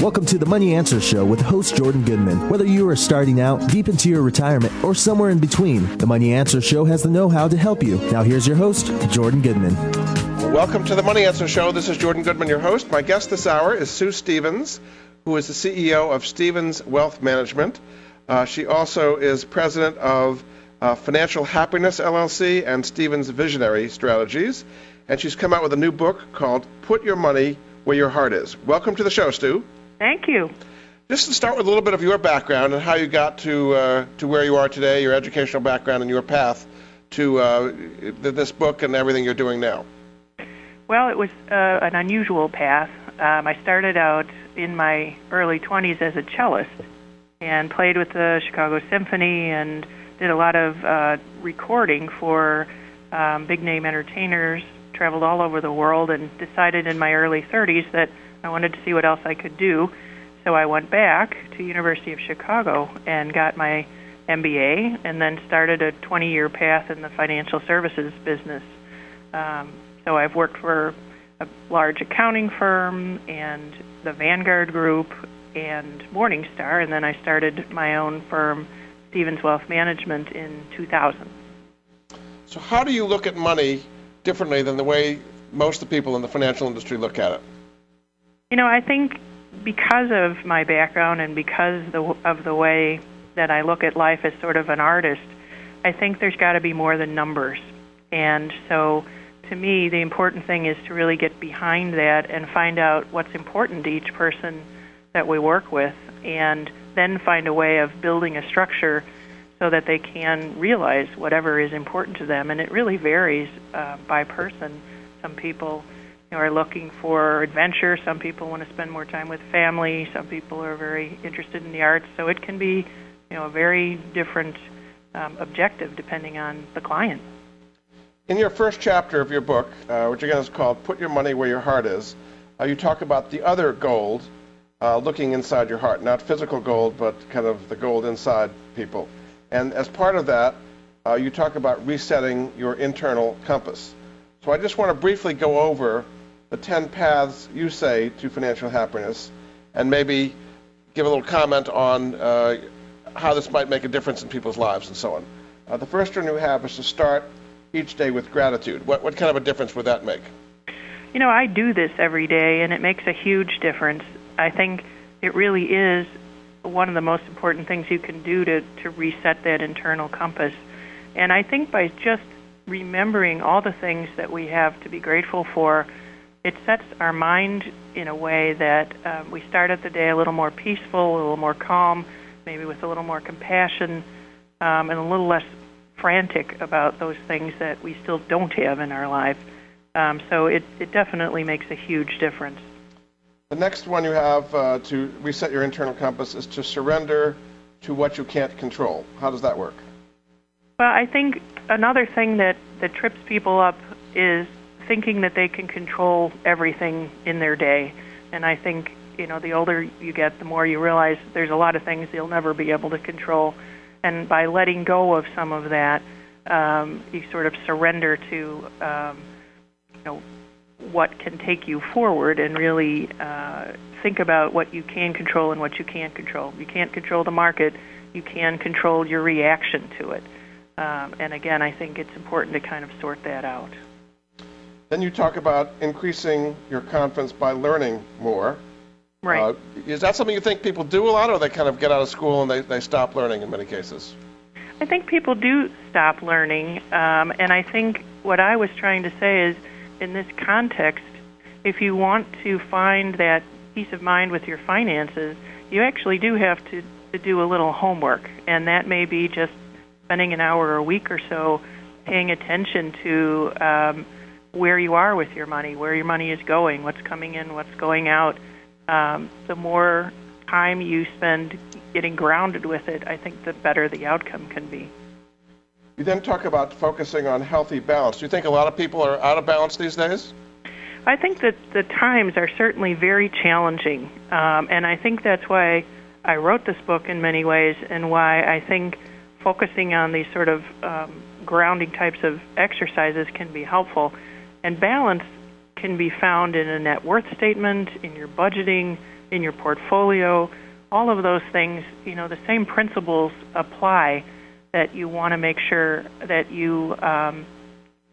Welcome to the Money Answer Show with host Jordan Goodman. Whether you are starting out, deep into your retirement, or somewhere in between, the Money Answer Show has the know how to help you. Now, here's your host, Jordan Goodman. Welcome to the Money Answer Show. This is Jordan Goodman, your host. My guest this hour is Sue Stevens, who is the CEO of Stevens Wealth Management. Uh, she also is president of uh, Financial Happiness LLC and Stevens Visionary Strategies. And she's come out with a new book called Put Your Money Where Your Heart Is. Welcome to the show, Stu. Thank you. Just to start with a little bit of your background and how you got to uh, to where you are today, your educational background and your path to uh, this book and everything you're doing now. Well, it was uh, an unusual path. Um, I started out in my early 20s as a cellist and played with the Chicago Symphony and did a lot of uh, recording for um, big name entertainers. Traveled all over the world and decided in my early 30s that I wanted to see what else I could do. So I went back to University of Chicago and got my MBA, and then started a 20-year path in the financial services business. Um, so I've worked for a large accounting firm and the Vanguard Group and Morningstar, and then I started my own firm, Stevens Wealth Management, in 2000. So how do you look at money differently than the way most of the people in the financial industry look at it? You know, I think because of my background and because the, of the way that I look at life as sort of an artist, I think there's got to be more than numbers. And so to me, the important thing is to really get behind that and find out what's important to each person that we work with, and then find a way of building a structure so that they can realize whatever is important to them. And it really varies uh, by person. Some people know, are looking for adventure. Some people want to spend more time with family. Some people are very interested in the arts. So it can be, you know, a very different um, objective depending on the client. In your first chapter of your book, uh, which again is called "Put Your Money Where Your Heart Is," uh, you talk about the other gold, uh, looking inside your heart, not physical gold, but kind of the gold inside people. And as part of that, uh, you talk about resetting your internal compass. So I just want to briefly go over the 10 paths you say to financial happiness and maybe give a little comment on uh, how this might make a difference in people's lives and so on. Uh, the first one you have is to start each day with gratitude. What, what kind of a difference would that make? You know, I do this every day, and it makes a huge difference. I think it really is one of the most important things you can do to, to reset that internal compass. And I think by just remembering all the things that we have to be grateful for, it sets our mind in a way that um, we start at the day a little more peaceful, a little more calm, maybe with a little more compassion, um, and a little less frantic about those things that we still don't have in our life. Um, so it, it definitely makes a huge difference. The next one you have uh, to reset your internal compass is to surrender to what you can't control. How does that work? Well, I think another thing that, that trips people up is thinking that they can control everything in their day. And I think, you know, the older you get, the more you realize there's a lot of things you'll never be able to control. And by letting go of some of that, um, you sort of surrender to, um, you know, what can take you forward and really uh, think about what you can control and what you can't control. You can't control the market. You can control your reaction to it. Um, and again, I think it's important to kind of sort that out. Then you talk about increasing your confidence by learning more. Right. Uh, is that something you think people do a lot, or they kind of get out of school and they, they stop learning in many cases? I think people do stop learning. Um, and I think what I was trying to say is in this context, if you want to find that peace of mind with your finances, you actually do have to, to do a little homework. And that may be just spending an hour a week or so paying attention to. Um, where you are with your money, where your money is going, what's coming in, what's going out. Um, the more time you spend getting grounded with it, I think the better the outcome can be. You then talk about focusing on healthy balance. Do you think a lot of people are out of balance these days? I think that the times are certainly very challenging, um, and I think that's why I wrote this book in many ways, and why I think focusing on these sort of um, grounding types of exercises can be helpful. And balance can be found in a net worth statement, in your budgeting, in your portfolio, all of those things. You know, the same principles apply that you want to make sure that you um,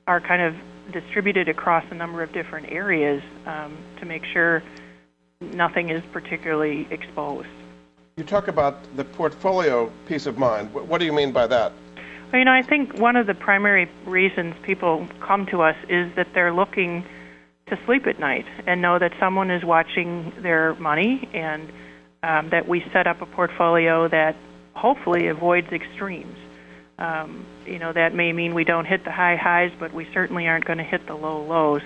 are kind of distributed across a number of different areas um, to make sure nothing is particularly exposed. You talk about the portfolio peace of mind. What do you mean by that? You know, I think one of the primary reasons people come to us is that they're looking to sleep at night and know that someone is watching their money and um, that we set up a portfolio that hopefully avoids extremes. Um, you know, that may mean we don't hit the high highs, but we certainly aren't going to hit the low lows.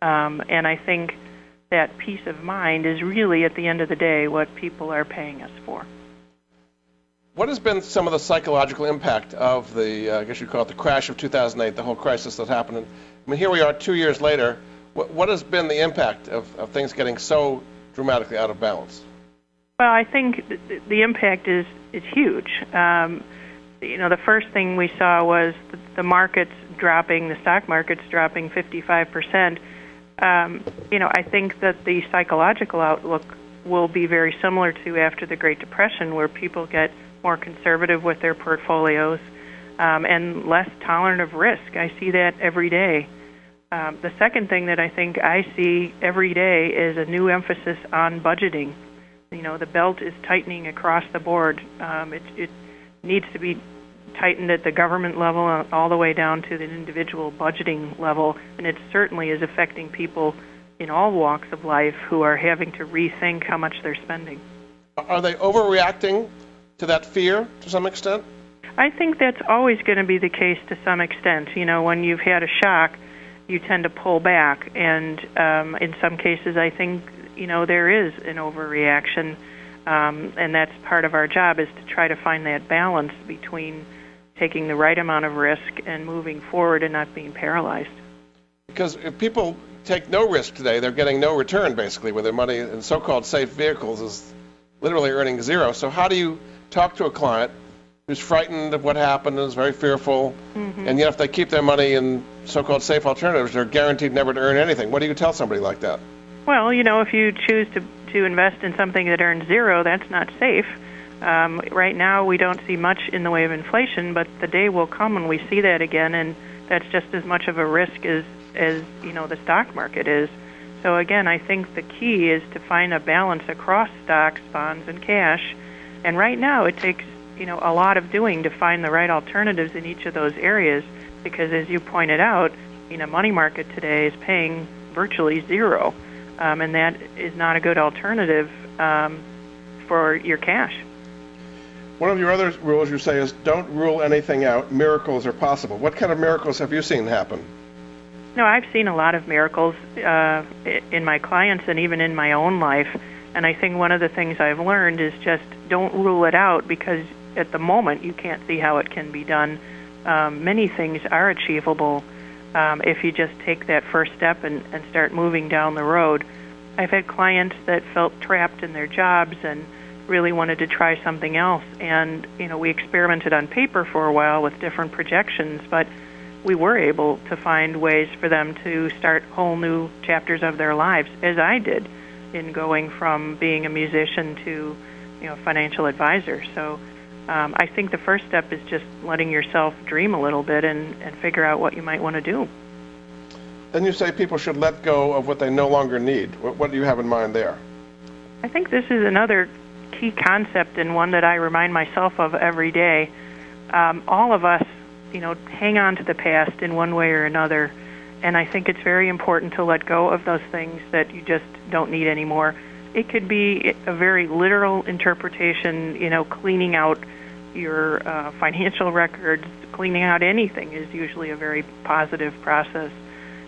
Um, and I think that peace of mind is really, at the end of the day, what people are paying us for. What has been some of the psychological impact of the, uh, I guess you call it the crash of 2008, the whole crisis that happened? I mean, here we are two years later. What, what has been the impact of, of things getting so dramatically out of balance? Well, I think the impact is is huge. Um, you know, the first thing we saw was the, the markets dropping, the stock markets dropping 55 percent. Um, you know, I think that the psychological outlook will be very similar to after the Great Depression, where people get more conservative with their portfolios um, and less tolerant of risk. I see that every day. Um, the second thing that I think I see every day is a new emphasis on budgeting. You know, the belt is tightening across the board. Um, it, it needs to be tightened at the government level all the way down to the individual budgeting level, and it certainly is affecting people in all walks of life who are having to rethink how much they're spending. Are they overreacting to that fear to some extent? I think that's always going to be the case to some extent. You know, when you've had a shock, you tend to pull back, and um, in some cases, I think you know there is an overreaction, um, and that's part of our job is to try to find that balance between taking the right amount of risk and moving forward and not being paralyzed. Because if people take no risk today, they're getting no return basically with their money in so-called safe vehicles is literally earning zero. So how do you talk to a client who's frightened of what happened and is very fearful, mm-hmm. and yet if they keep their money in so-called safe alternatives, they're guaranteed never to earn anything. What do you tell somebody like that? Well, you know, if you choose to to invest in something that earns zero, that's not safe. Um, right now, we don't see much in the way of inflation, but the day will come when we see that again, and that's just as much of a risk as as you know the stock market is. So again, I think the key is to find a balance across stocks, bonds, and cash. And right now, it takes you know a lot of doing to find the right alternatives in each of those areas, because as you pointed out, you know, money market today is paying virtually zero, um, and that is not a good alternative um, for your cash. One of your other rules you say is don't rule anything out. Miracles are possible. What kind of miracles have you seen happen? No, I've seen a lot of miracles uh, in my clients and even in my own life. And I think one of the things I've learned is just don't rule it out because at the moment you can't see how it can be done. Um, many things are achievable um, if you just take that first step and, and start moving down the road. I've had clients that felt trapped in their jobs and really wanted to try something else. And, you know, we experimented on paper for a while with different projections, but we were able to find ways for them to start whole new chapters of their lives, as I did in going from being a musician to, you know, financial advisor. So um, I think the first step is just letting yourself dream a little bit and, and figure out what you might want to do. Then you say people should let go of what they no longer need. What, what do you have in mind there? I think this is another key concept and one that I remind myself of every day. Um, all of us, you know, hang on to the past in one way or another, and I think it's very important to let go of those things that you just don't need anymore. It could be a very literal interpretation, you know, cleaning out your uh, financial records, cleaning out anything is usually a very positive process.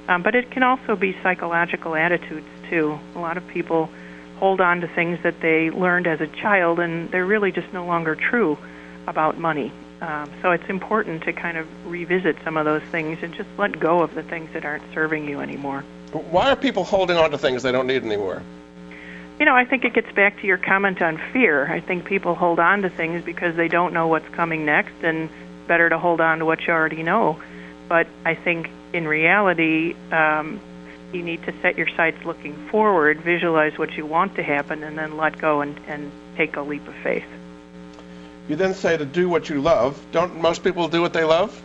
Um, but it can also be psychological attitudes too. A lot of people hold on to things that they learned as a child, and they're really just no longer true about money. Um, so it's important to kind of revisit some of those things and just let go of the things that aren't serving you anymore. Why are people holding on to things they don't need anymore? You know, I think it gets back to your comment on fear. I think people hold on to things because they don't know what's coming next, and better to hold on to what you already know. But I think in reality, um, you need to set your sights looking forward, visualize what you want to happen, and then let go and, and take a leap of faith. You then say to do what you love. Don't most people do what they love?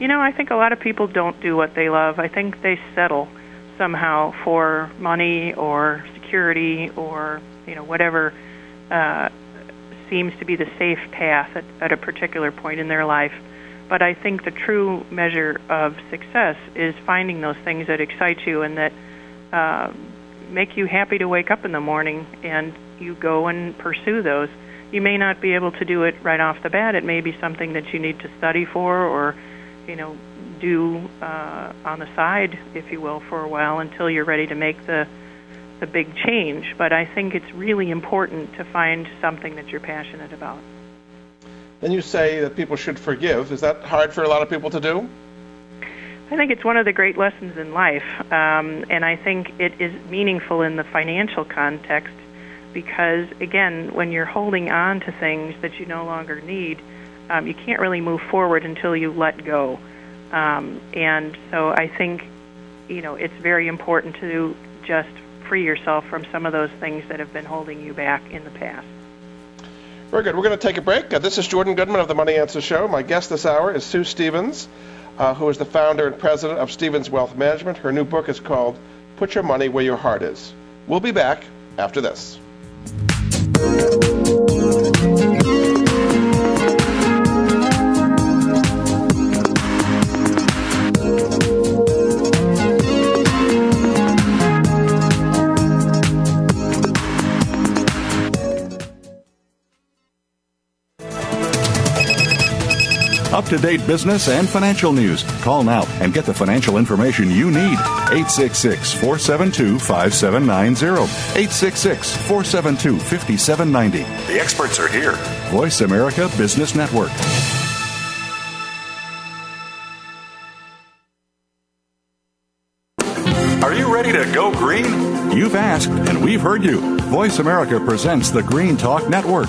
You know, I think a lot of people don't do what they love. I think they settle somehow for money or security or you know whatever uh, seems to be the safe path at, at a particular point in their life. But I think the true measure of success is finding those things that excite you and that uh, make you happy to wake up in the morning and you go and pursue those. You may not be able to do it right off the bat. It may be something that you need to study for or, you know, do uh, on the side, if you will, for a while until you're ready to make the the big change. But I think it's really important to find something that you're passionate about. Then you say that people should forgive. Is that hard for a lot of people to do? I think it's one of the great lessons in life, um, and I think it is meaningful in the financial context because, again, when you're holding on to things that you no longer need, um, you can't really move forward until you let go. Um, and so I think, you know, it's very important to just free yourself from some of those things that have been holding you back in the past. Very good. We're going to take a break. Uh, this is Jordan Goodman of the Money Answer Show. My guest this hour is Sue Stevens, uh, who is the founder and president of Stevens Wealth Management. Her new book is called Put Your Money Where Your Heart Is. We'll be back after this. Up to date business and financial news. Call now and get the financial information you need. 866 472 5790. 866 472 5790. The experts are here. Voice America Business Network. Are you ready to go green? You've asked, and we've heard you. Voice America presents the Green Talk Network.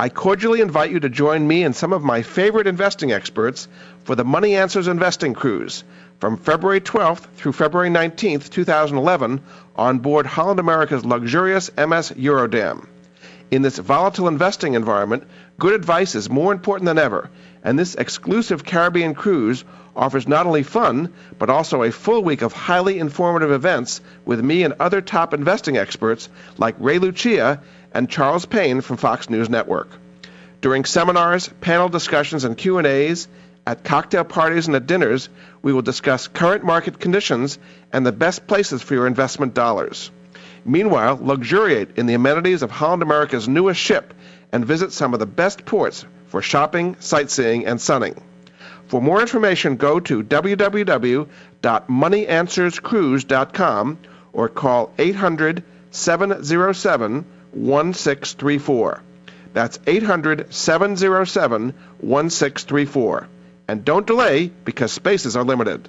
I cordially invite you to join me and some of my favorite investing experts for the Money Answers Investing Cruise from February 12th through February 19th, 2011, on board Holland America's luxurious MS Eurodam. In this volatile investing environment, good advice is more important than ever, and this exclusive Caribbean cruise offers not only fun, but also a full week of highly informative events with me and other top investing experts like Ray Lucia and Charles Payne from Fox News Network. During seminars, panel discussions, and Q&As, at cocktail parties and at dinners, we will discuss current market conditions and the best places for your investment dollars. Meanwhile, luxuriate in the amenities of Holland America's newest ship and visit some of the best ports for shopping, sightseeing, and sunning. For more information, go to www.moneyanswerscruise.com or call 800 707 1634. That's 800 707 1634. And don't delay because spaces are limited.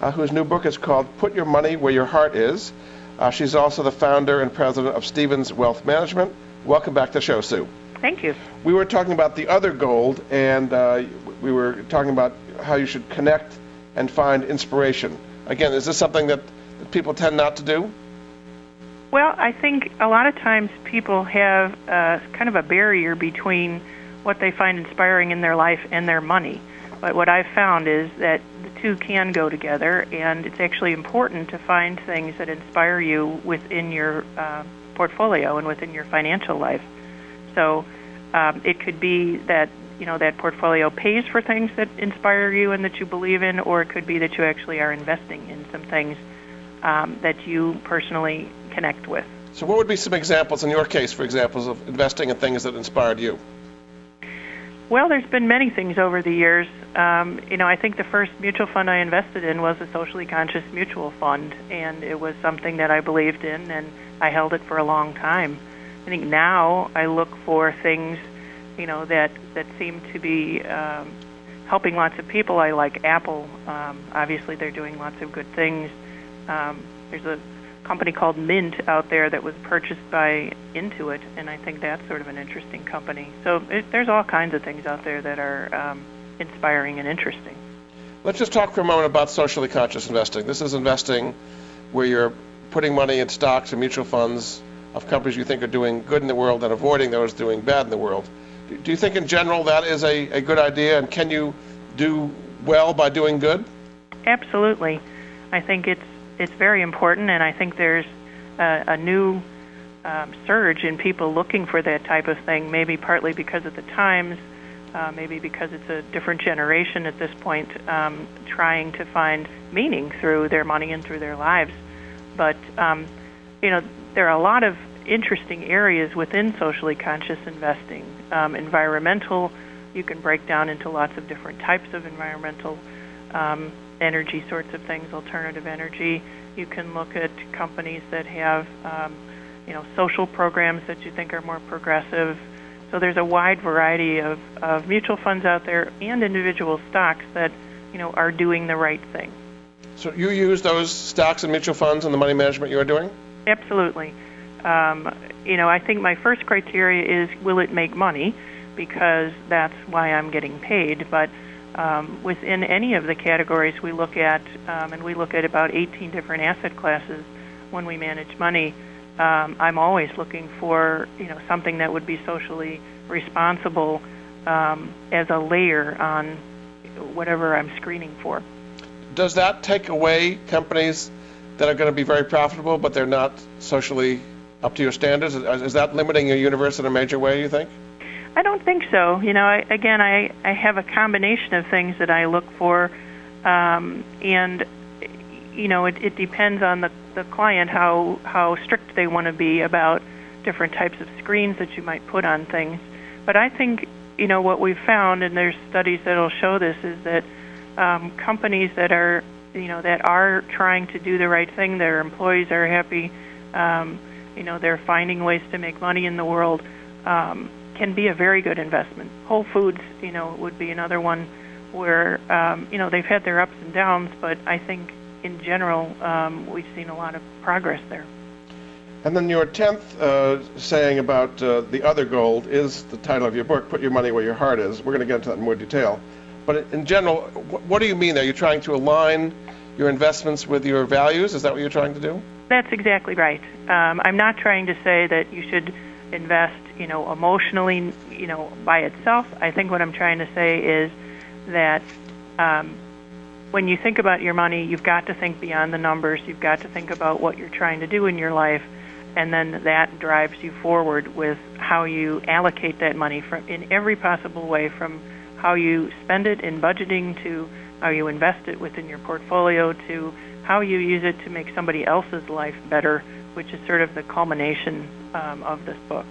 uh, whose new book is called Put Your Money Where Your Heart Is. Uh, she's also the founder and president of Stevens Wealth Management. Welcome back to the show, Sue. Thank you. We were talking about the other gold, and uh, we were talking about how you should connect and find inspiration. Again, is this something that, that people tend not to do? Well, I think a lot of times people have uh, kind of a barrier between what they find inspiring in their life and their money. But what I've found is that two can go together, and it's actually important to find things that inspire you within your uh, portfolio and within your financial life. So um, it could be that you know that portfolio pays for things that inspire you and that you believe in, or it could be that you actually are investing in some things um, that you personally connect with. So, what would be some examples in your case, for examples of investing in things that inspired you? Well, there's been many things over the years. Um, you know, I think the first mutual fund I invested in was a socially conscious mutual fund, and it was something that I believed in, and I held it for a long time. I think now I look for things, you know, that that seem to be um, helping lots of people. I like Apple. Um, obviously, they're doing lots of good things. Um, there's a company called Mint out there that was purchased by Intuit, and I think that's sort of an interesting company. So it, there's all kinds of things out there that are um, inspiring and interesting. Let's just talk for a moment about socially conscious investing. This is investing where you're putting money in stocks and mutual funds of companies you think are doing good in the world and avoiding those doing bad in the world. Do you think in general that is a, a good idea and can you do well by doing good? Absolutely. I think it's it's very important and I think there's a, a new um, surge in people looking for that type of thing, maybe partly because of the times, uh, maybe because it's a different generation at this point, um, trying to find meaning through their money and through their lives. But um, you know, there are a lot of interesting areas within socially conscious investing. Um, environmental, you can break down into lots of different types of environmental um, energy sorts of things, alternative energy. You can look at companies that have, um, you know, social programs that you think are more progressive. So there's a wide variety of, of mutual funds out there and individual stocks that, you know, are doing the right thing. So you use those stocks and mutual funds in the money management you are doing? Absolutely. Um, you know, I think my first criteria is will it make money, because that's why I'm getting paid. But um, within any of the categories we look at, um, and we look at about 18 different asset classes when we manage money. Um, I'm always looking for you know something that would be socially responsible um, as a layer on whatever I'm screening for. Does that take away companies that are going to be very profitable, but they're not socially up to your standards? Is that limiting your universe in a major way? You think? I don't think so. You know, I, again, I I have a combination of things that I look for, um, and you know, it, it depends on the the client how how strict they want to be about different types of screens that you might put on things. But I think you know what we've found, and there's studies that'll show this, is that um, companies that are you know that are trying to do the right thing, their employees are happy, um, you know, they're finding ways to make money in the world. Um, can be a very good investment. Whole Foods, you know, would be another one where um, you know they've had their ups and downs, but I think in general um, we've seen a lot of progress there. And then your tenth uh, saying about uh, the other gold is the title of your book, "Put Your Money Where Your Heart Is." We're going to get into that in more detail, but in general, what do you mean there? You're trying to align your investments with your values. Is that what you're trying to do? That's exactly right. Um, I'm not trying to say that you should invest, you know, emotionally, you know, by itself. I think what I'm trying to say is that um, when you think about your money, you've got to think beyond the numbers. You've got to think about what you're trying to do in your life, and then that drives you forward with how you allocate that money from in every possible way, from how you spend it in budgeting to how you invest it within your portfolio to how you use it to make somebody else's life better which is sort of the culmination um, of this book.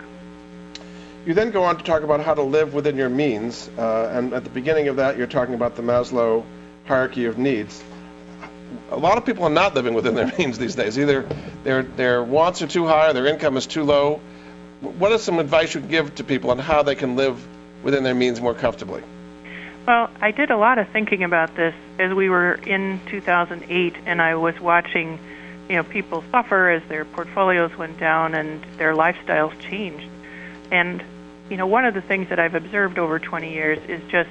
You then go on to talk about how to live within your means, uh, and at the beginning of that, you're talking about the Maslow hierarchy of needs. A lot of people are not living within their means these days. Either their their wants are too high, or their income is too low. What is some advice you give to people on how they can live within their means more comfortably? Well, I did a lot of thinking about this as we were in 2008, and I was watching, you know, people suffer as their portfolios went down and their lifestyles changed. And you know, one of the things that I've observed over 20 years is just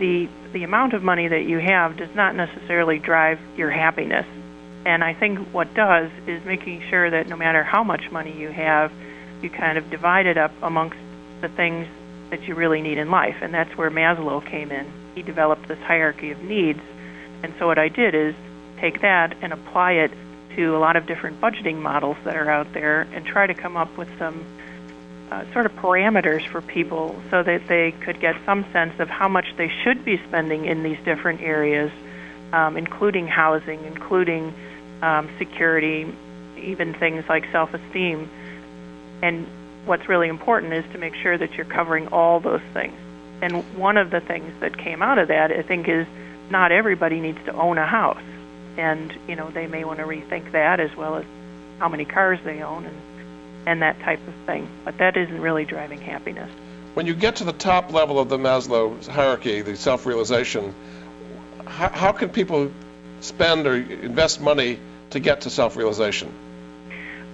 the the amount of money that you have does not necessarily drive your happiness. And I think what does is making sure that no matter how much money you have, you kind of divide it up amongst the things that you really need in life. And that's where Maslow came in. He developed this hierarchy of needs. And so what I did is take that and apply it to a lot of different budgeting models that are out there and try to come up with some uh, sort of parameters for people so that they could get some sense of how much they should be spending in these different areas, um, including housing, including um, security, even things like self esteem. And what's really important is to make sure that you're covering all those things. And one of the things that came out of that, I think, is not everybody needs to own a house. And, you know, they may want to rethink that as well as how many cars they own and and that type of thing. But that isn't really driving happiness. When you get to the top level of the Maslow hierarchy, the self realization, how, how can people spend or invest money to get to self realization?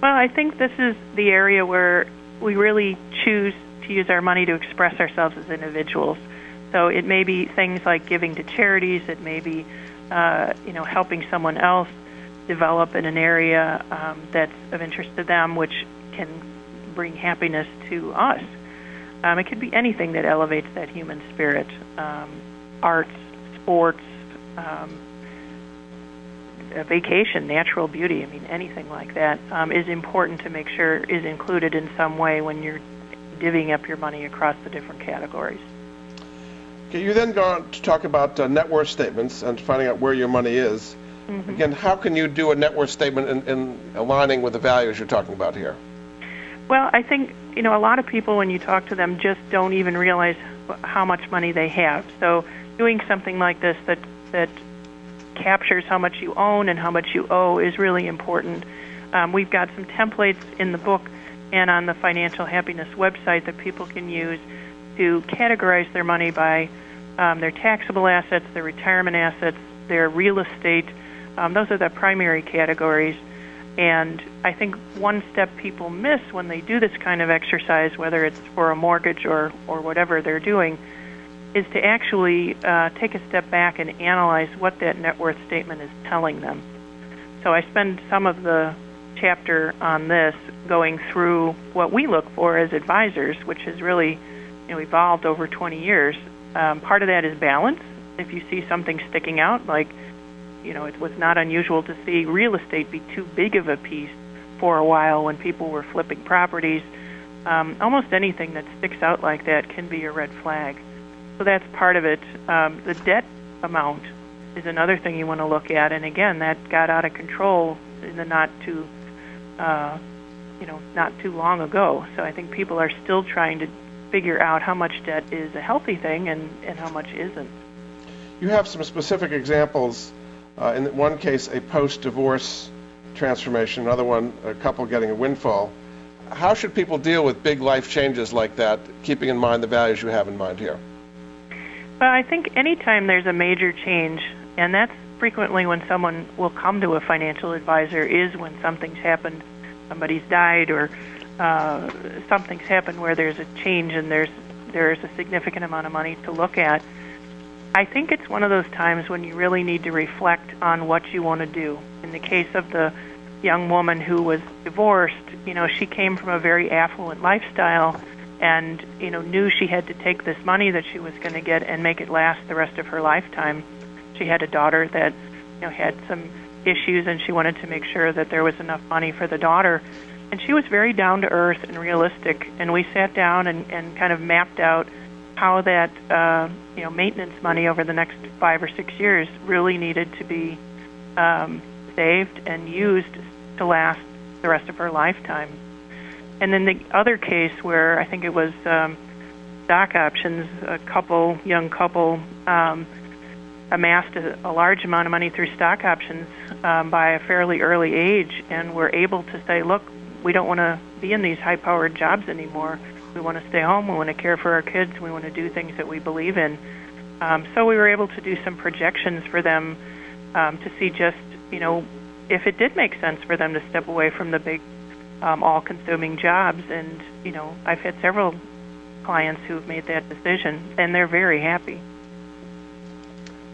Well, I think this is the area where we really choose to use our money to express ourselves as individuals. So it may be things like giving to charities. It may be, uh, you know, helping someone else develop in an area um, that's of interest to them, which can bring happiness to us. Um, it could be anything that elevates that human spirit um, arts, sports, um, a vacation, natural beauty. I mean, anything like that um, is important to make sure is included in some way when you're divvying up your money across the different categories. Okay, you then go on to talk about uh, net worth statements and finding out where your money is. Mm-hmm. Again, how can you do a net worth statement in, in aligning with the values you're talking about here? Well, I think you know a lot of people when you talk to them just don't even realize how much money they have. So doing something like this that that captures how much you own and how much you owe is really important. Um, we've got some templates in the book and on the Financial Happiness website that people can use to categorize their money by um, their taxable assets, their retirement assets, their real estate. Um, those are the primary categories. And I think one step people miss when they do this kind of exercise, whether it's for a mortgage or, or whatever they're doing, is to actually uh, take a step back and analyze what that net worth statement is telling them. So I spend some of the chapter on this going through what we look for as advisors, which has really you know, evolved over 20 years. Um, part of that is balance. If you see something sticking out, like you know, it was not unusual to see real estate be too big of a piece for a while when people were flipping properties. Um, almost anything that sticks out like that can be a red flag. So that's part of it. Um, the debt amount is another thing you want to look at, and again, that got out of control in the not too, uh, you know, not too long ago. So I think people are still trying to figure out how much debt is a healthy thing and, and how much isn't. You have some specific examples uh, in one case, a post-divorce transformation, another one, a couple getting a windfall. How should people deal with big life changes like that, keeping in mind the values you have in mind here? Well, I think anytime there's a major change, and that's frequently when someone will come to a financial advisor, is when something's happened, somebody's died, or uh, something's happened where there's a change and there's there's a significant amount of money to look at. I think it's one of those times when you really need to reflect on what you want to do. In the case of the young woman who was divorced, you know, she came from a very affluent lifestyle and, you know, knew she had to take this money that she was going to get and make it last the rest of her lifetime. She had a daughter that, you know, had some issues and she wanted to make sure that there was enough money for the daughter. And she was very down to earth and realistic. And we sat down and, and kind of mapped out how that uh, you know maintenance money over the next five or six years really needed to be um, saved and used to last the rest of her lifetime. And then the other case where I think it was um, stock options, a couple, young couple, um, amassed a, a large amount of money through stock options um, by a fairly early age, and were able to say, look, we don't want to be in these high-powered jobs anymore. We want to stay home. We want to care for our kids. We want to do things that we believe in. Um, so we were able to do some projections for them um, to see just, you know, if it did make sense for them to step away from the big, um, all-consuming jobs. And you know, I've had several clients who have made that decision, and they're very happy.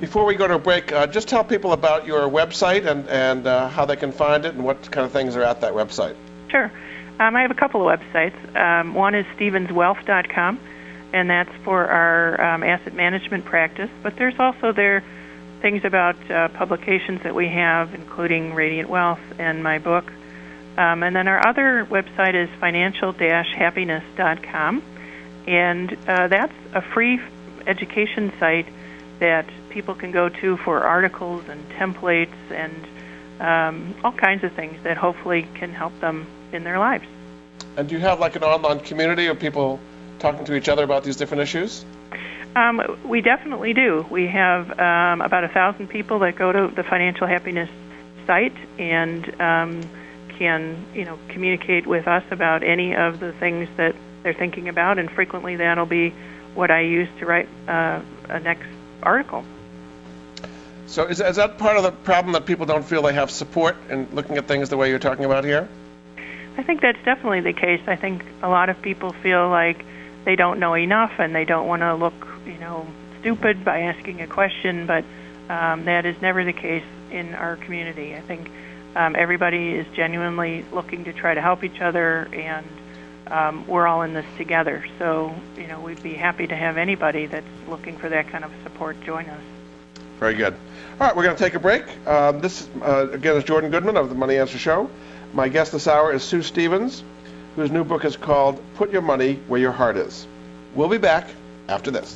Before we go to a break, uh, just tell people about your website and, and uh, how they can find it and what kind of things are at that website. Sure. Um, I have a couple of websites. Um, one is stevenswealth.com, and that's for our um, asset management practice. But there's also there things about uh, publications that we have, including Radiant Wealth and my book. Um, and then our other website is financial-happiness.com, and uh, that's a free education site that people can go to for articles and templates and um, all kinds of things that hopefully can help them in their lives. And do you have like an online community of people talking to each other about these different issues? Um, we definitely do. We have um, about a thousand people that go to the Financial Happiness site and um, can, you know, communicate with us about any of the things that they're thinking about, and frequently that'll be what I use to write uh, a next article. So is, is that part of the problem that people don't feel they have support in looking at things the way you're talking about here? I think that's definitely the case. I think a lot of people feel like they don't know enough and they don't want to look, you know, stupid by asking a question, but um, that is never the case in our community. I think um, everybody is genuinely looking to try to help each other, and um, we're all in this together. So, you know, we'd be happy to have anybody that's looking for that kind of support join us. Very good. All right, we're going to take a break. Um, this, uh, again, is Jordan Goodman of the Money Answer Show. My guest this hour is Sue Stevens, whose new book is called Put Your Money Where Your Heart Is. We'll be back after this.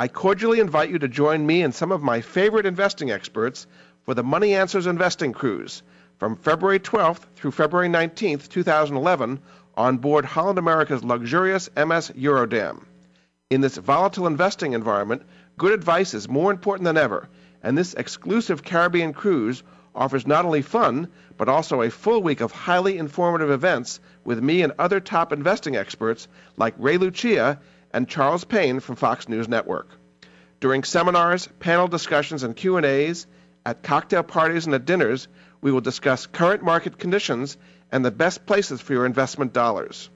I cordially invite you to join me and some of my favorite investing experts for the Money Answers Investing Cruise from February 12th through February 19th, 2011, on board Holland America's luxurious MS Eurodam. In this volatile investing environment, good advice is more important than ever, and this exclusive Caribbean cruise offers not only fun, but also a full week of highly informative events with me and other top investing experts like Ray Lucia and Charles Payne from Fox News Network. During seminars, panel discussions, and Q&As, at cocktail parties and at dinners, we will discuss current market conditions and the best places for your investment dollars.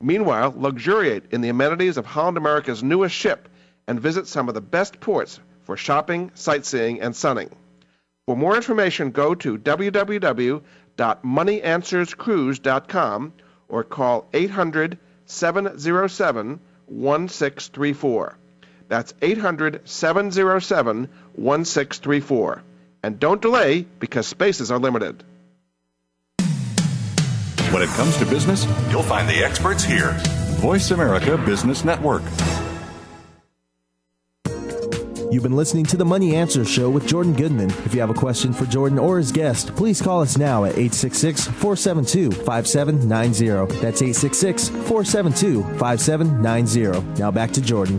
Meanwhile, luxuriate in the amenities of Holland America's newest ship and visit some of the best ports for shopping, sightseeing, and sunning. For more information, go to www.moneyanswerscruise.com or call 800 707 1634. That's 800 707 1634. And don't delay because spaces are limited. When it comes to business, you'll find the experts here. Voice America Business Network. You've been listening to the Money Answer Show with Jordan Goodman. If you have a question for Jordan or his guest, please call us now at 866 472 5790. That's 866 472 5790. Now back to Jordan.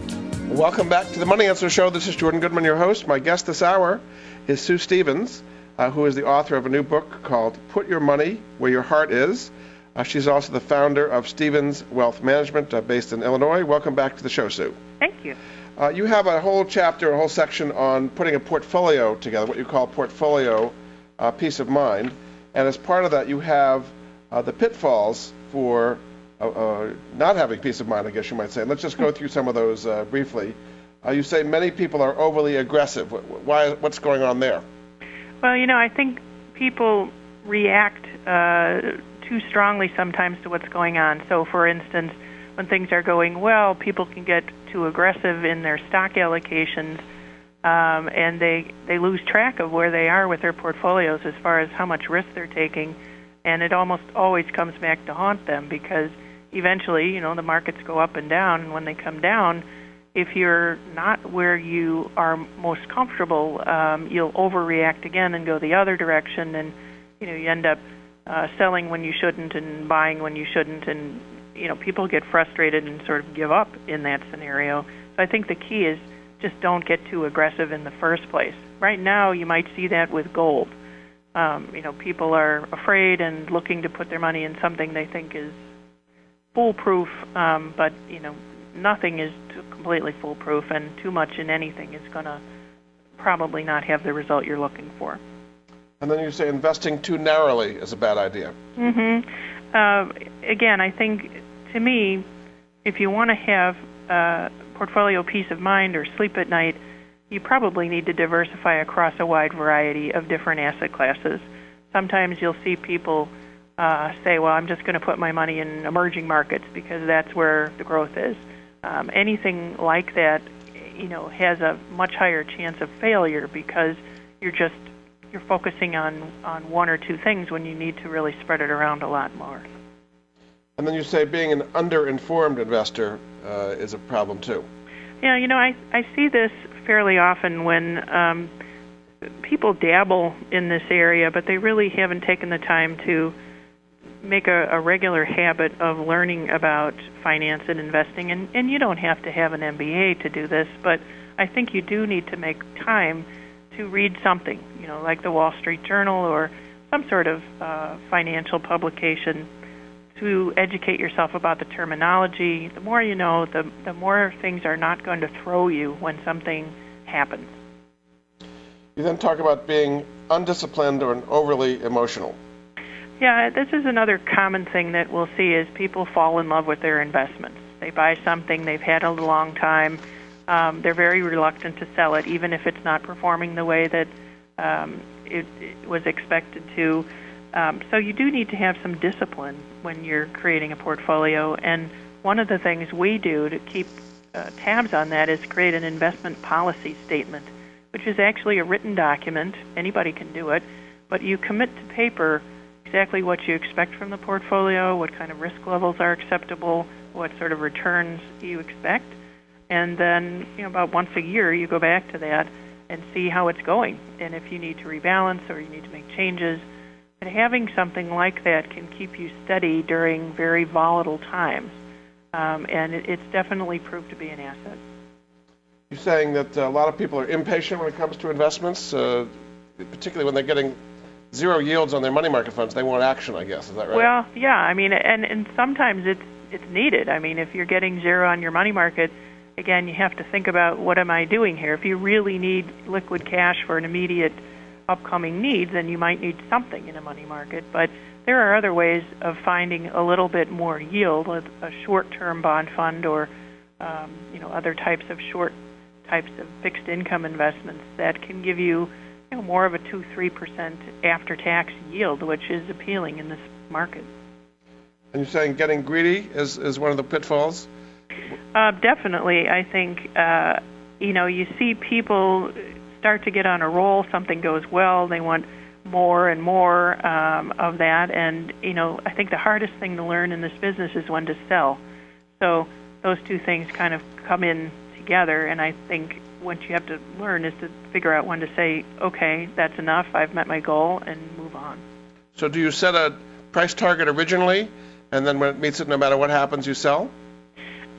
Welcome back to the Money Answer Show. This is Jordan Goodman, your host. My guest this hour is Sue Stevens, uh, who is the author of a new book called Put Your Money Where Your Heart Is. Uh, she's also the founder of Stevens Wealth Management, uh, based in Illinois. Welcome back to the show, Sue. Thank you. Uh, you have a whole chapter, a whole section on putting a portfolio together, what you call portfolio uh, peace of mind. And as part of that, you have uh, the pitfalls for uh, uh, not having peace of mind, I guess you might say. Let's just go through some of those uh, briefly. you say many people are overly aggressive. Why? What's going on there? Well, you know, I think people react too strongly sometimes to what's going on. So, for instance, when things are going well, people can get too aggressive in their stock allocations, um, and they they lose track of where they are with their portfolios as far as how much risk they're taking, and it almost always comes back to haunt them because eventually, you know, the markets go up and down, and when they come down, if you're not where you are most comfortable, um, you'll overreact again and go the other direction, and you know you end up uh, selling when you shouldn't and buying when you shouldn't, and you know people get frustrated and sort of give up in that scenario. So I think the key is just don't get too aggressive in the first place. Right now, you might see that with gold. Um, you know, people are afraid and looking to put their money in something they think is foolproof, um, but you know, nothing is completely foolproof, and too much in anything is going to probably not have the result you're looking for. And then you say investing too narrowly is a bad idea. Mm-hmm. Uh, again, I think to me, if you want to have a portfolio peace of mind or sleep at night, you probably need to diversify across a wide variety of different asset classes. Sometimes you'll see people uh, say, "Well, I'm just going to put my money in emerging markets because that's where the growth is." Um, anything like that, you know, has a much higher chance of failure because you're just you're focusing on on one or two things when you need to really spread it around a lot more. And then you say being an underinformed investor uh, is a problem too. Yeah, you know, I I see this fairly often when um, people dabble in this area, but they really haven't taken the time to make a, a regular habit of learning about finance and investing. And, and you don't have to have an MBA to do this, but I think you do need to make time to read something, you know, like the Wall Street Journal or some sort of uh, financial publication to educate yourself about the terminology. The more you know, the, the more things are not going to throw you when something happens. You then talk about being undisciplined or overly emotional. Yeah, this is another common thing that we'll see is people fall in love with their investments. They buy something they've had a long time um, they're very reluctant to sell it, even if it's not performing the way that um, it, it was expected to. Um, so you do need to have some discipline when you're creating a portfolio. And one of the things we do to keep uh, tabs on that is create an investment policy statement, which is actually a written document. Anybody can do it, but you commit to paper exactly what you expect from the portfolio, what kind of risk levels are acceptable, what sort of returns you expect and then you know about once a year you go back to that and see how it's going and if you need to rebalance or you need to make changes and having something like that can keep you steady during very volatile times. Um, and it, it's definitely proved to be an asset. You're saying that a lot of people are impatient when it comes to investments uh, particularly when they're getting zero yields on their money market funds. They want action i guess. Is that right? Well yeah. I mean and and sometimes it's it's needed. I mean if you're getting zero on your money market again, you have to think about what am I doing here. If you really need liquid cash for an immediate upcoming need, then you might need something in a money market. But there are other ways of finding a little bit more yield, a, a short-term bond fund or um, you know other types of short types of fixed income investments that can give you, you know, more of a two three percent after-tax yield, which is appealing in this market. And you're saying getting greedy is, is one of the pitfalls? Uh, definitely, I think uh, you know, you see people start to get on a roll, something goes well, they want more and more um, of that. And, you know, I think the hardest thing to learn in this business is when to sell. So those two things kind of come in together. And I think what you have to learn is to figure out when to say, okay, that's enough, I've met my goal, and move on. So do you set a price target originally, and then when it meets it, no matter what happens, you sell?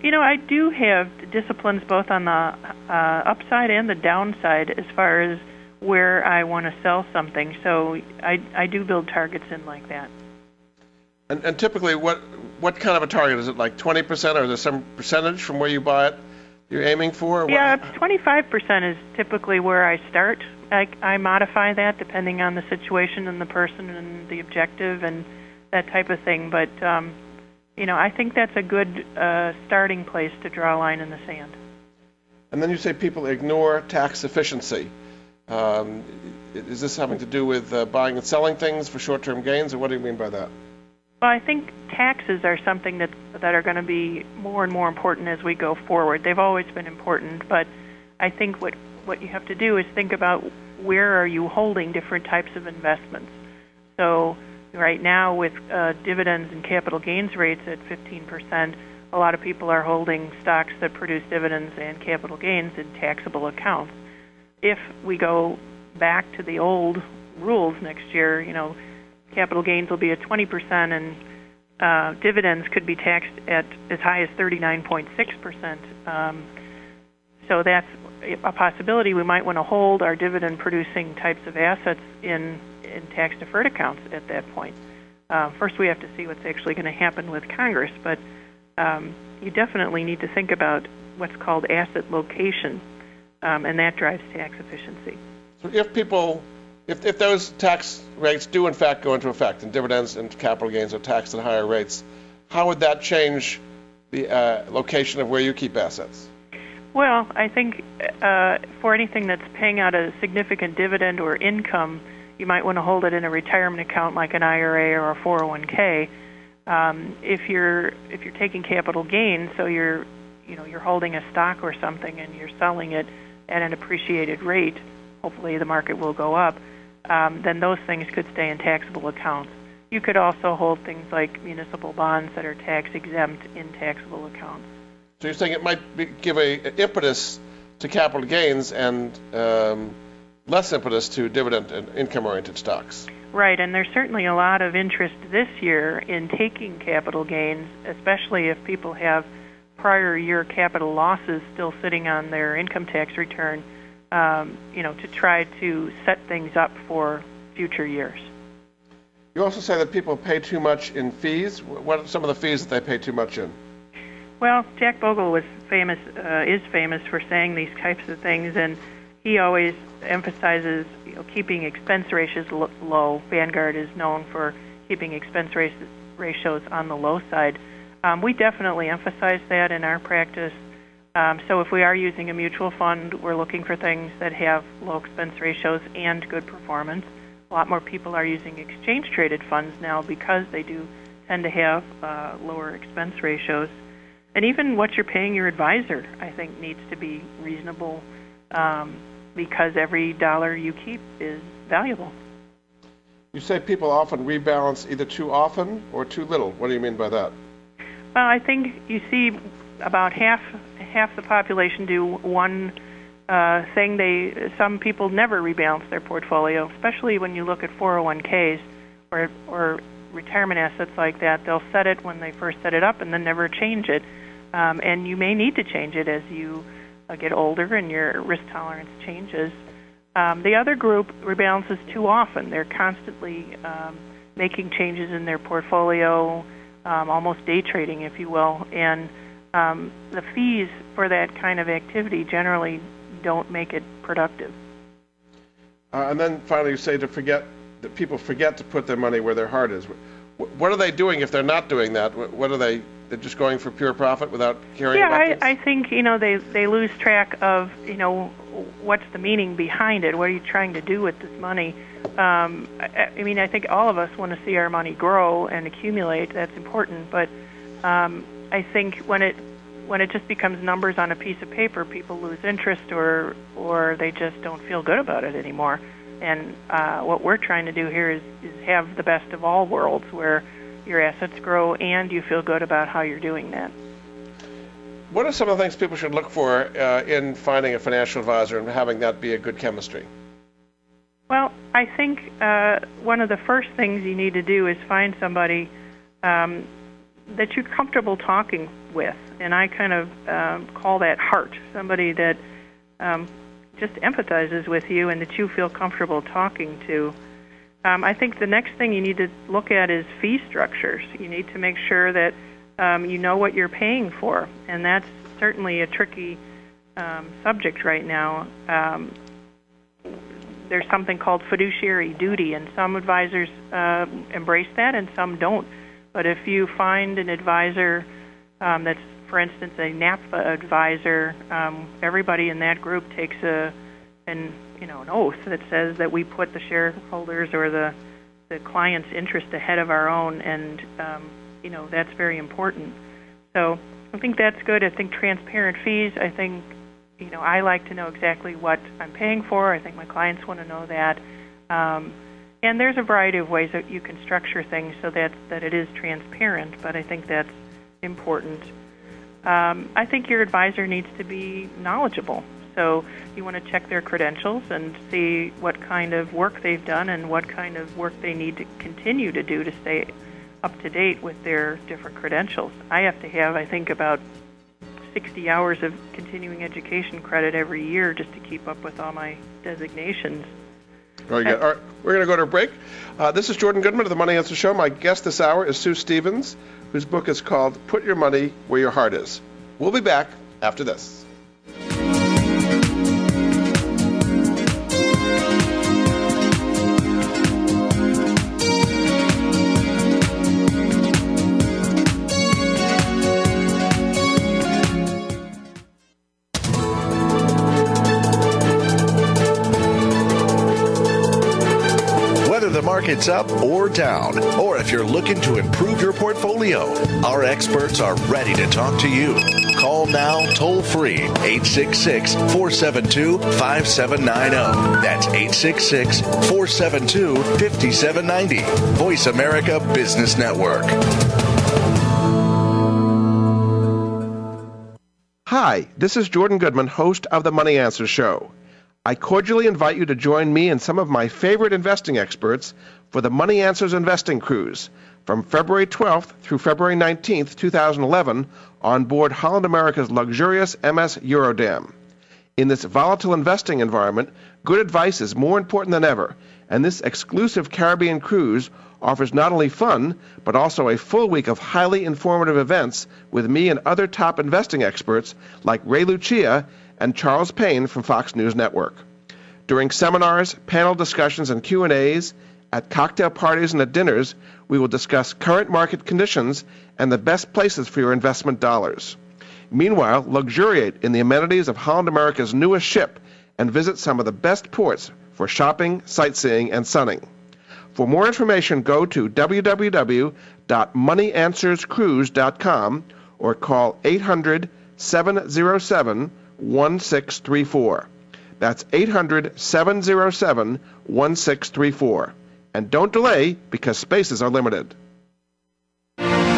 You know, I do have disciplines both on the uh, upside and the downside as far as where I want to sell something. So I, I do build targets in like that. And, and typically, what what kind of a target is it? Like 20%, or is there some percentage from where you buy it you're aiming for? Yeah, 25% is typically where I start. I, I modify that depending on the situation and the person and the objective and that type of thing. But um, you know, I think that's a good uh, starting place to draw a line in the sand. And then you say people ignore tax efficiency. Um, is this having to do with uh, buying and selling things for short-term gains, or what do you mean by that? Well, I think taxes are something that that are going to be more and more important as we go forward. They've always been important, but I think what what you have to do is think about where are you holding different types of investments. So right now, with uh, dividends and capital gains rates at 15%, a lot of people are holding stocks that produce dividends and capital gains in taxable accounts. If we go back to the old rules next year, you know, capital gains will be at 20% and uh, dividends could be taxed at as high as 39.6%. Um, so that's a possibility. We might want to hold our dividend producing types of assets in, in tax deferred accounts at that point. Uh, first, we have to see what's actually going to happen with Congress, but um, you definitely need to think about what's called asset location, um, and that drives tax efficiency. So if people, if, if those tax rates do in fact go into effect and dividends and capital gains are taxed at higher rates, how would that change the uh, location of where you keep assets? Well, I think uh, for anything that's paying out a significant dividend or income, you might want to hold it in a retirement account like an IRA or a 401k. Um, if you're if you're taking capital gains, so you're you know you're holding a stock or something and you're selling it at an appreciated rate, hopefully the market will go up. Um, then those things could stay in taxable accounts. You could also hold things like municipal bonds that are tax exempt in taxable accounts. So you're saying it might be, give a, a impetus to capital gains and um, less impetus to dividend and income-oriented stocks. Right, and there's certainly a lot of interest this year in taking capital gains, especially if people have prior year capital losses still sitting on their income tax return. Um, you know, to try to set things up for future years. You also say that people pay too much in fees. What are some of the fees that they pay too much in? Well, Jack Bogle was famous, uh, is famous for saying these types of things, and he always emphasizes you know, keeping expense ratios low. Vanguard is known for keeping expense ratios on the low side. Um, we definitely emphasize that in our practice. Um, so if we are using a mutual fund, we're looking for things that have low expense ratios and good performance. A lot more people are using exchange traded funds now because they do tend to have uh, lower expense ratios and even what you're paying your advisor, I think, needs to be reasonable um, because every dollar you keep is valuable. You say people often rebalance either too often or too little. What do you mean by that? Well, I think you see about half half the population do one uh, thing. They some people never rebalance their portfolio, especially when you look at 401ks or or retirement assets like that. They'll set it when they first set it up and then never change it um, and you may need to change it as you get older and your risk tolerance changes. Um, the other group rebalances too often. They're constantly um, making changes in their portfolio, um, almost day trading, if you will, and um, the fees for that kind of activity generally don't make it productive. Uh, and then finally, you say to forget that people forget to put their money where their heart is. What are they doing if they're not doing that? What are they they're just going for pure profit without caring about it. yeah, I, I think you know they they lose track of you know what's the meaning behind it. What are you trying to do with this money? Um, I, I mean, I think all of us want to see our money grow and accumulate. That's important, but um, I think when it when it just becomes numbers on a piece of paper, people lose interest or or they just don't feel good about it anymore. And uh, what we're trying to do here is, is have the best of all worlds, where your assets grow and you feel good about how you're doing that. What are some of the things people should look for uh, in finding a financial advisor and having that be a good chemistry? Well, I think uh, one of the first things you need to do is find somebody um, that you're comfortable talking with, and I kind of um, call that heart. Somebody that um, just empathizes with you and that you feel comfortable talking to. Um, I think the next thing you need to look at is fee structures. You need to make sure that um, you know what you're paying for, and that's certainly a tricky um, subject right now. Um, there's something called fiduciary duty, and some advisors uh, embrace that and some don't. But if you find an advisor um, that's, for instance, a NAPFA advisor, everybody in that group takes a an you know an oath that says that we put the shareholders or the the client's interest ahead of our own, and um, you know that's very important. So I think that's good. I think transparent fees. I think you know, I like to know exactly what I'm paying for. I think my clients want to know that. Um, and there's a variety of ways that you can structure things so that that it is transparent. But I think that's important. Um, I think your advisor needs to be knowledgeable. So you want to check their credentials and see what kind of work they've done and what kind of work they need to continue to do to stay up to date with their different credentials. I have to have, I think, about 60 hours of continuing education credit every year just to keep up with all my designations. Very good. All right, we're going to go to a break. Uh, this is Jordan Goodman of the Money Answer Show. My guest this hour is Sue Stevens, whose book is called Put Your Money Where Your Heart Is. We'll be back after this. Market's up or down, or if you're looking to improve your portfolio, our experts are ready to talk to you. Call now toll free 866 472 5790. That's 866 472 5790. Voice America Business Network. Hi, this is Jordan Goodman, host of the Money Answer Show. I cordially invite you to join me and some of my favorite investing experts for the Money Answers Investing Cruise from February 12th through February 19th, 2011, on board Holland America's luxurious MS Eurodam. In this volatile investing environment, good advice is more important than ever, and this exclusive Caribbean cruise offers not only fun, but also a full week of highly informative events with me and other top investing experts like Ray Lucia and Charles Payne from Fox News Network. During seminars, panel discussions, and Q&As, at cocktail parties and at dinners, we will discuss current market conditions and the best places for your investment dollars. Meanwhile, luxuriate in the amenities of Holland America's newest ship and visit some of the best ports for shopping, sightseeing, and sunning. For more information, go to www.moneyanswerscruise.com or call 800 707 1634. That's 800 707 1634. And don't delay because spaces are limited.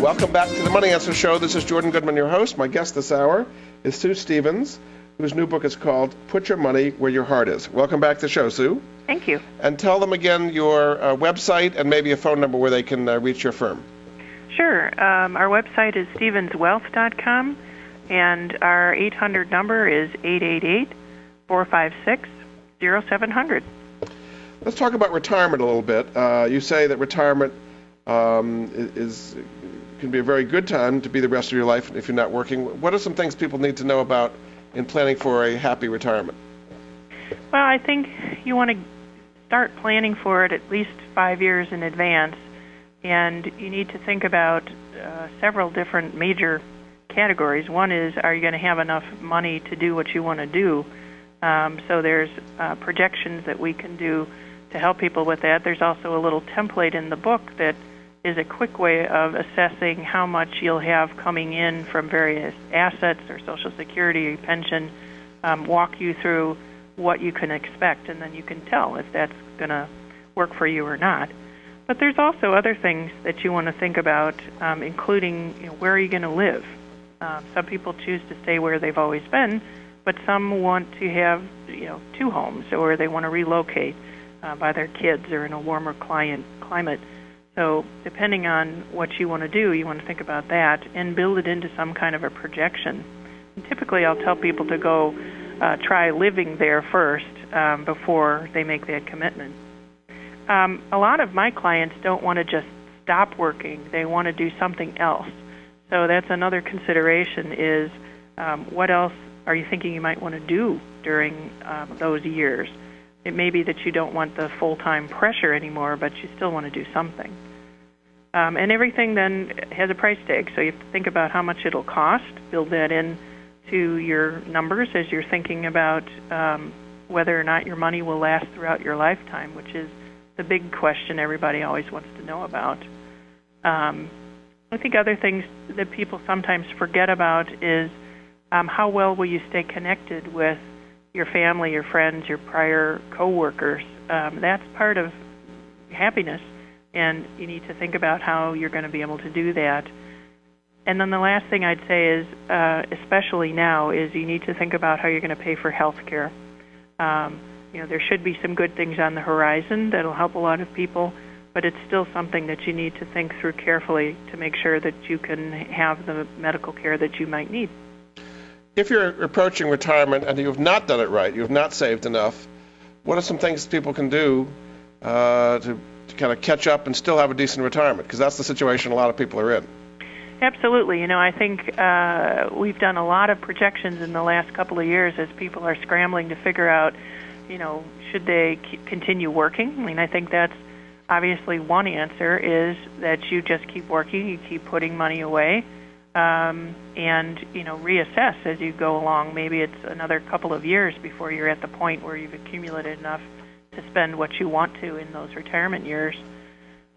Welcome back to the Money Answer Show. This is Jordan Goodman, your host. My guest this hour is Sue Stevens, whose new book is called Put Your Money Where Your Heart Is. Welcome back to the show, Sue. Thank you. And tell them again your uh, website and maybe a phone number where they can uh, reach your firm. Sure. Um, our website is stevenswealth.com, and our 800 number is 888 456 0700. Let's talk about retirement a little bit. Uh, you say that retirement um, is can be a very good time to be the rest of your life if you're not working. What are some things people need to know about in planning for a happy retirement? Well, I think you want to start planning for it at least five years in advance, and you need to think about uh, several different major categories. One is, are you going to have enough money to do what you want to do? Um, so there's uh, projections that we can do to help people with that. There's also a little template in the book that is a quick way of assessing how much you'll have coming in from various assets or Social Security or pension. Um, walk you through what you can expect, and then you can tell if that's going to work for you or not. But there's also other things that you want to think about, um, including you know, where are you going to live. Um, some people choose to stay where they've always been, but some want to have you know two homes, or they want to relocate uh, by their kids or in a warmer client climate. So, depending on what you want to do, you want to think about that and build it into some kind of a projection. And typically, I'll tell people to go uh, try living there first um, before they make that commitment. Um, a lot of my clients don't want to just stop working; they want to do something else. So that's another consideration: is um, what else are you thinking you might want to do during um, those years? It may be that you don't want the full-time pressure anymore, but you still want to do something. Um, and everything then has a price tag, so you have to think about how much it'll cost. Build that in to your numbers as you're thinking about um, whether or not your money will last throughout your lifetime, which is the big question everybody always wants to know about. Um, I think other things that people sometimes forget about is um, how well will you stay connected with your family, your friends, your prior coworkers. Um, that's part of happiness, and you need to think about how you're going to be able to do that. And then the last thing I'd say is, uh, especially now, is you need to think about how you're going to pay for health care. Um, you know, there should be some good things on the horizon that'll help a lot of people, but it's still something that you need to think through carefully to make sure that you can have the medical care that you might need if you're approaching retirement and you've not done it right, you've not saved enough, what are some things people can do uh, to, to kind of catch up and still have a decent retirement? Because that's the situation a lot of people are in. Absolutely. You know, I think uh, we've done a lot of projections in the last couple of years as people are scrambling to figure out, you know, should they continue working? I mean, I think that's obviously one answer is that you just keep working, you keep putting money away um, and you know reassess as you go along. Maybe it's another couple of years before you're at the point where you've accumulated enough to spend what you want to in those retirement years.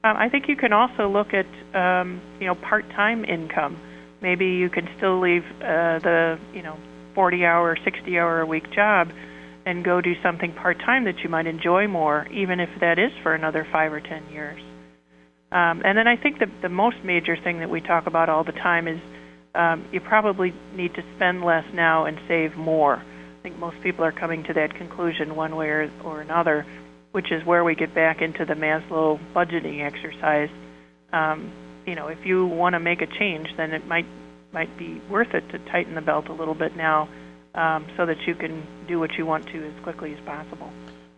Um, I think you can also look at um, you know part-time income. Maybe you can still leave uh, the you know 40-hour, 60-hour a week job and go do something part-time that you might enjoy more, even if that is for another five or ten years. Um, and then I think the, the most major thing that we talk about all the time is um, you probably need to spend less now and save more. I think most people are coming to that conclusion one way or, or another, which is where we get back into the Maslow budgeting exercise. Um, you know, if you want to make a change, then it might might be worth it to tighten the belt a little bit now, um, so that you can do what you want to as quickly as possible.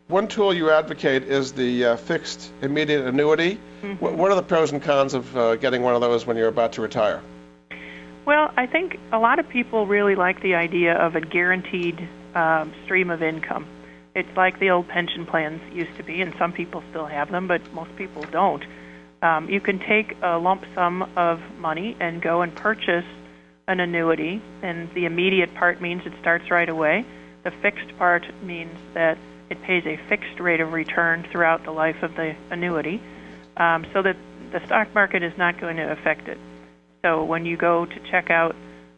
One tool you advocate is the uh, fixed immediate annuity. Mm-hmm. What, what, are the pros and cons of uh, getting one of those when you're about to retire? Well, I think a lot of people really like the idea of a guaranteed um, stream of income. It's like the old pension plans used to be, and some people still have them, but most people don't. Um, you can take a lump sum of money and go and purchase an annuity, and the immediate part means it starts right away. The fixed part means that it pays a fixed rate of return throughout the life of the annuity, um, so that the stock market is not going to affect it. So when you go to check out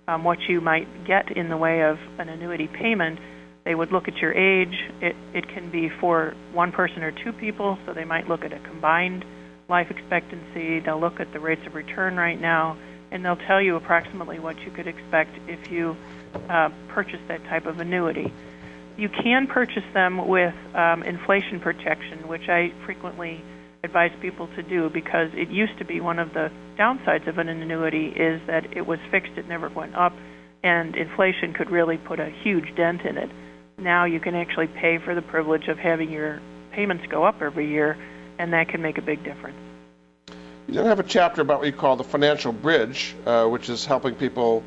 um, what you might get in the way of an annuity payment, they would look at your age. It, it can be for one person or two people, so they might look at a combined life expectancy. They'll look at the rates of return right now and they'll tell you approximately what you could expect if you uh, purchase that type of annuity. You can purchase them with um, inflation protection, which I frequently advise people to do because it used to be one of the downsides of an annuity is that it was fixed, it never went up, and inflation could really put a huge dent in it. Now you can actually pay for the privilege of having your payments go up every year, and that can make a big difference. You then have a chapter about what you call the financial bridge, uh, which is helping people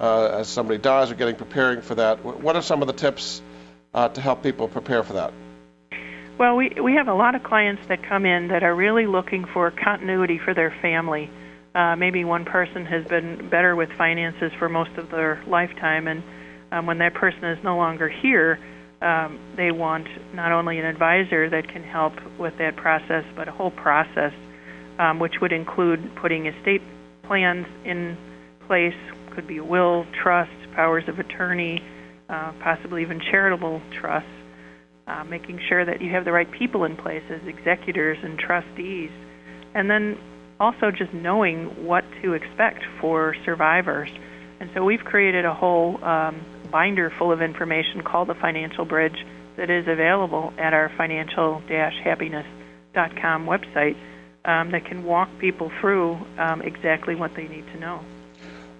uh, as somebody dies or getting preparing for that. What are some of the tips uh, to help people prepare for that? Well, we we have a lot of clients that come in that are really looking for continuity for their family. Uh, maybe one person has been better with finances for most of their lifetime, and um, when that person is no longer here, um, they want not only an advisor that can help with that process, but a whole process, um, which would include putting estate plans in place, could be will, trust, powers of attorney, uh, possibly even charitable trusts, uh, making sure that you have the right people in place as executors and trustees, and then also just knowing what to expect for survivors. And so we've created a whole um, binder full of information called the Financial Bridge that is available at our financial-happiness.com website um, that can walk people through um, exactly what they need to know.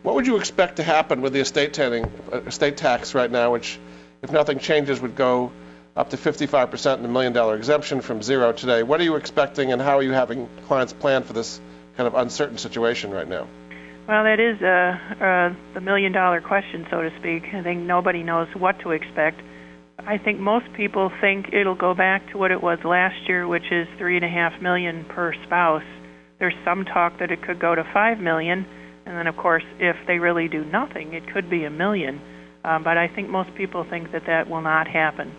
What would you expect to happen with the estate, tanning, uh, estate tax right now, which, if nothing changes, would go up to 55% in the million dollar exemption from zero today? What are you expecting, and how are you having clients plan for this kind of uncertain situation right now? Well, that is uh, uh, the million dollar question, so to speak. I think nobody knows what to expect. I think most people think it'll go back to what it was last year, which is three and a half million per spouse. There's some talk that it could go to five million and then, of course, if they really do nothing, it could be a million. Um, but I think most people think that that will not happen.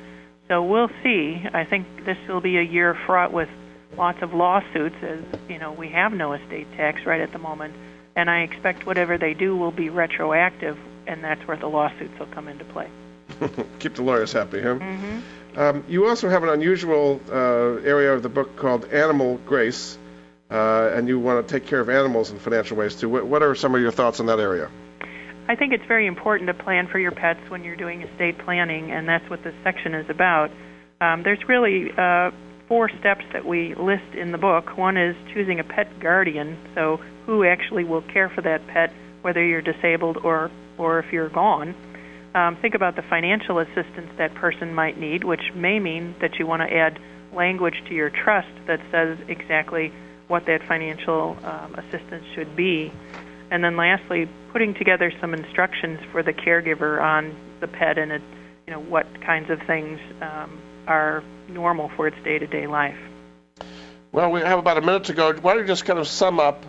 So we'll see. I think this will be a year fraught with lots of lawsuits, as you know, we have no estate tax right at the moment, and I expect whatever they do will be retroactive, and that's where the lawsuits will come into play. Keep the lawyers happy, huh? Mm-hmm. Um, you also have an unusual uh, area of the book called Animal Grace uh, and you want to take care of animals in financial ways too. What, what are some of your thoughts in that area? I think it's very important to plan for your pets when you're doing estate planning, and that's what this section is about. Um, there's really uh, four steps that we list in the book. One is choosing a pet guardian, so who actually will care for that pet, whether you're disabled or or if you're gone. Um, think about the financial assistance that person might need, which may mean that you want to add language to your trust that says exactly what that financial um, assistance should be. And then lastly, putting together some instructions for the caregiver on the pet and it, you know what kinds of things um, are normal for its day-to-day life. Well, we have about a minute to go. Why don't you just kind of sum up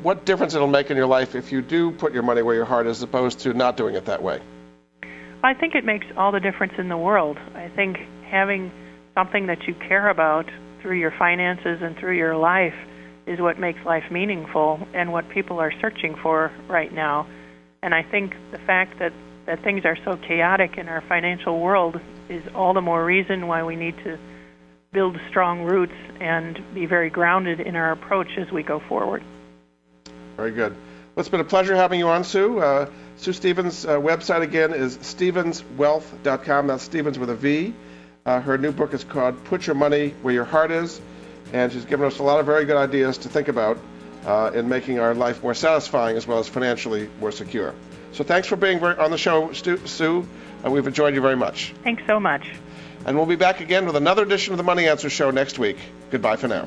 what difference it'll make in your life if you do put your money where your heart is, as opposed to not doing it that way? I think it makes all the difference in the world. I think having something that you care about through your finances and through your life is what makes life meaningful and what people are searching for right now. And I think the fact that, that things are so chaotic in our financial world is all the more reason why we need to build strong roots and be very grounded in our approach as we go forward. Very good. Well, it's been a pleasure having you on, Sue. Uh, Sue Stevens' uh, website again is stevenswealth.com. That's Stevens with a V. Uh, her new book is called Put Your Money Where Your Heart Is and she's given us a lot of very good ideas to think about uh, in making our life more satisfying as well as financially more secure. So thanks for being on the show, Stu, Sue, and we've enjoyed you very much. Thanks so much. And we'll be back again with another edition of the Money Answer Show next week. Goodbye for now.